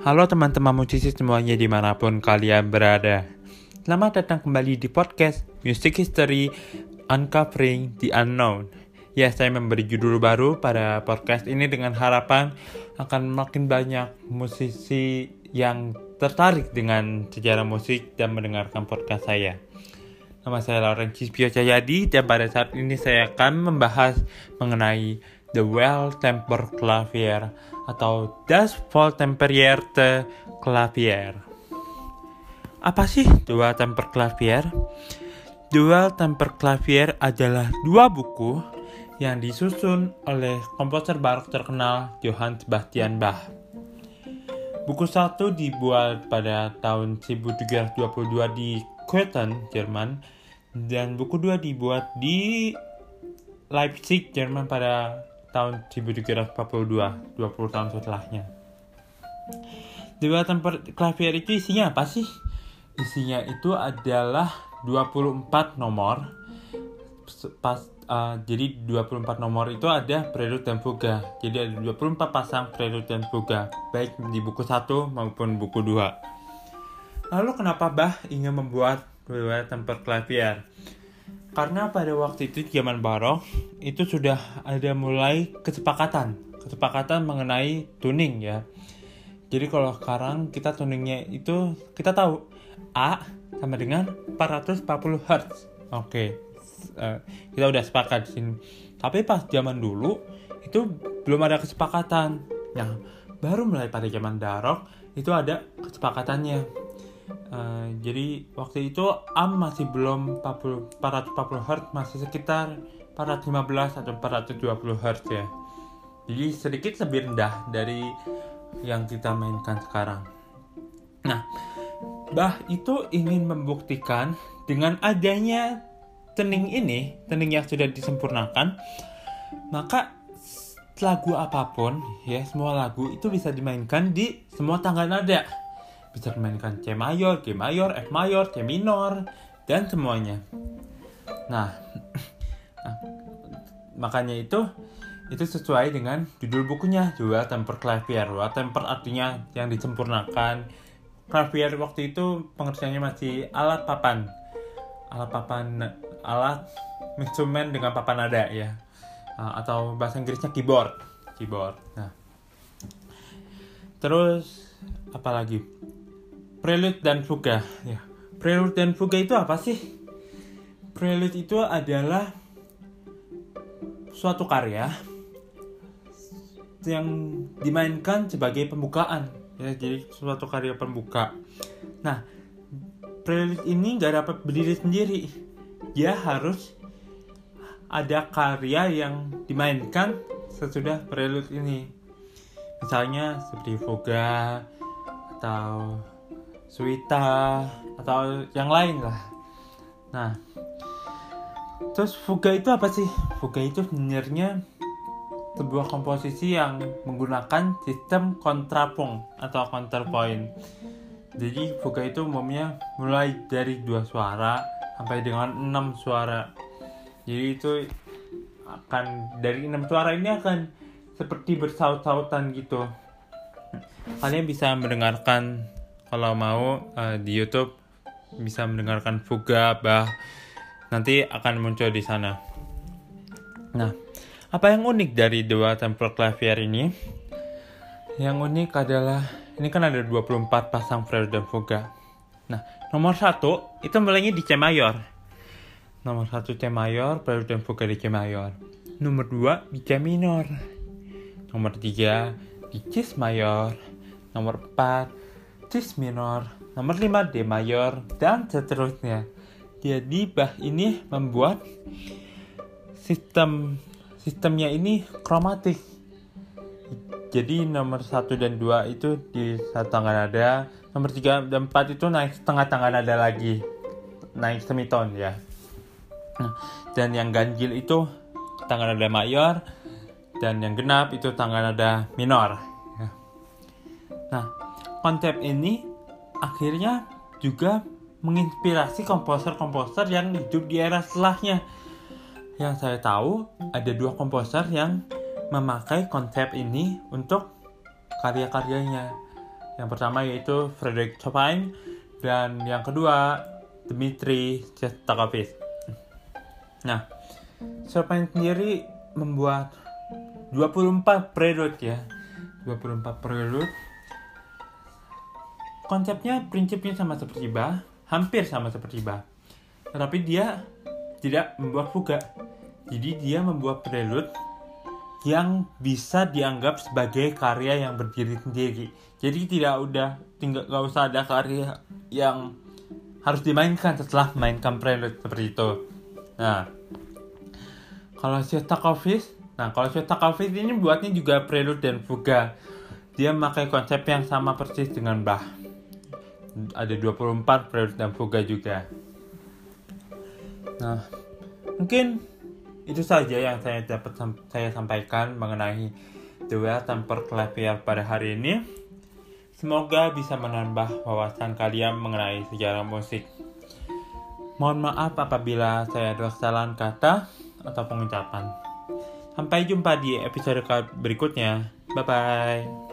Halo teman-teman musisi semuanya di mana pun kalian berada. Selamat datang kembali di podcast Music History Uncovering the Unknown. Ya, saya memberi judul baru pada podcast ini dengan harapan akan makin banyak musisi yang tertarik dengan sejarah musik dan mendengarkan podcast saya. Nama saya Lauren Cispio Cahyadi dan pada saat ini saya akan membahas mengenai The Well Tempered Clavier atau Das Volltemperierte Clavier. Apa sih Dual Temper Clavier? Dual Temper Clavier adalah dua buku yang disusun oleh komposer barok terkenal Johann Sebastian Bach. Buku satu dibuat pada tahun 1722 di Köthen, Jerman, dan buku dua dibuat di Leipzig, Jerman pada tahun 1742, 20 tahun setelahnya. Tempat klavier itu isinya apa sih? Isinya itu adalah 24 nomor. Pas uh, jadi 24 nomor itu ada prelude dan fuga. Jadi ada 24 pasang prelude dan fuga, baik di buku 1 maupun buku 2. Lalu kenapa Bach ingin membuat tempat klavier? Karena pada waktu itu zaman barok itu sudah ada mulai kesepakatan. Kesepakatan mengenai tuning ya. Jadi kalau sekarang kita tuningnya itu kita tahu A sama dengan 440 Hz oke. Uh, kita udah sepakat di sini. Tapi pas zaman dulu itu belum ada kesepakatan. Nah baru mulai pada zaman darok itu ada kesepakatannya Uh, jadi waktu itu AM masih belum 40, 440 Hz masih sekitar 415 atau 420 Hz ya. Jadi sedikit lebih rendah dari yang kita mainkan sekarang. Nah Bah itu ingin membuktikan dengan adanya tening ini tening yang sudah disempurnakan maka lagu apa pun ya semua lagu itu bisa dimainkan di semua tangga nada bisa dimainkan C mayor, G mayor, F mayor, C minor, dan semuanya. Nah, nah makanya itu itu sesuai dengan judul bukunya juga temper clavier. Wah, temper artinya yang disempurnakan. Clavier waktu itu pengertiannya masih alat papan. Alat papan alat instrumen dengan papan nada ya. Nah, atau bahasa Inggrisnya keyboard. Keyboard. Nah. Terus apalagi Prelude dan Fuga. Ya. Prelude dan Fuga itu apa sih? Prelude itu adalah suatu karya yang dimainkan sebagai pembukaan ya jadi suatu karya pembuka nah prelude ini nggak dapat berdiri sendiri dia harus ada karya yang dimainkan sesudah prelude ini misalnya seperti fuga atau Suita atau yang lain lah. Nah, terus fuga itu apa sih? Fuga itu sebenarnya sebuah komposisi yang menggunakan sistem kontrapung atau counterpoint. Jadi fuga itu umumnya mulai dari dua suara sampai dengan enam suara. Jadi itu akan dari enam suara ini akan seperti bersaut-sautan gitu. Kalian bisa mendengarkan kalau mau uh, di YouTube bisa mendengarkan Fuga bah nanti akan muncul di sana. Nah, apa yang unik dari dua temple clavier ini? Yang unik adalah ini kan ada 24 pasang prelude dan fuga. Nah, nomor satu itu mulainya di C mayor. Nomor satu C mayor, prelude dan fuga di C mayor. Nomor dua di C minor. Nomor tiga di C mayor. Nomor empat cis minor, nomor 5 D mayor, dan seterusnya. Jadi Bach ini membuat sistem sistemnya ini kromatik. Jadi nomor 1 dan 2 itu di satu tangga nada, nomor 3 dan 4 itu naik setengah tangga nada lagi. Naik semiton ya. Nah, dan yang ganjil itu tangga nada mayor dan yang genap itu tangga nada minor. Nah, konsep ini akhirnya juga menginspirasi komposer-komposer yang hidup di era setelahnya. Yang saya tahu ada dua komposer yang memakai konsep ini untuk karya-karyanya. Yang pertama yaitu Frederick Chopin dan yang kedua Dmitri Shostakovich. Nah, Chopin sendiri membuat 24 prelude ya. 24 prelude. Konsepnya prinsipnya sama seperti Bach, hampir sama seperti Bach. Tetapi dia tidak membuat fuga. Jadi dia membuat prelude yang bisa dianggap sebagai karya yang berdiri sendiri. Jadi tidak udah tinggal nggak usah ada karya yang harus dimainkan setelah mainkan prelude seperti itu. Nah, kalau Shostakovich, nah kalau Shostakovich ini buatnya juga prelude dan fuga. Dia memakai konsep yang sama persis dengan Bach. Ada 24 prelude dan fuga juga. Nah, mungkin itu saja yang saya dapat saya sampaikan mengenai duel temper clavier pada hari ini. Semoga bisa menambah wawasan kalian mengenai sejarah musik. Mohon maaf apabila saya ada kesalahan kata atau pengucapan. Sampai jumpa di episode berikutnya. Bye bye.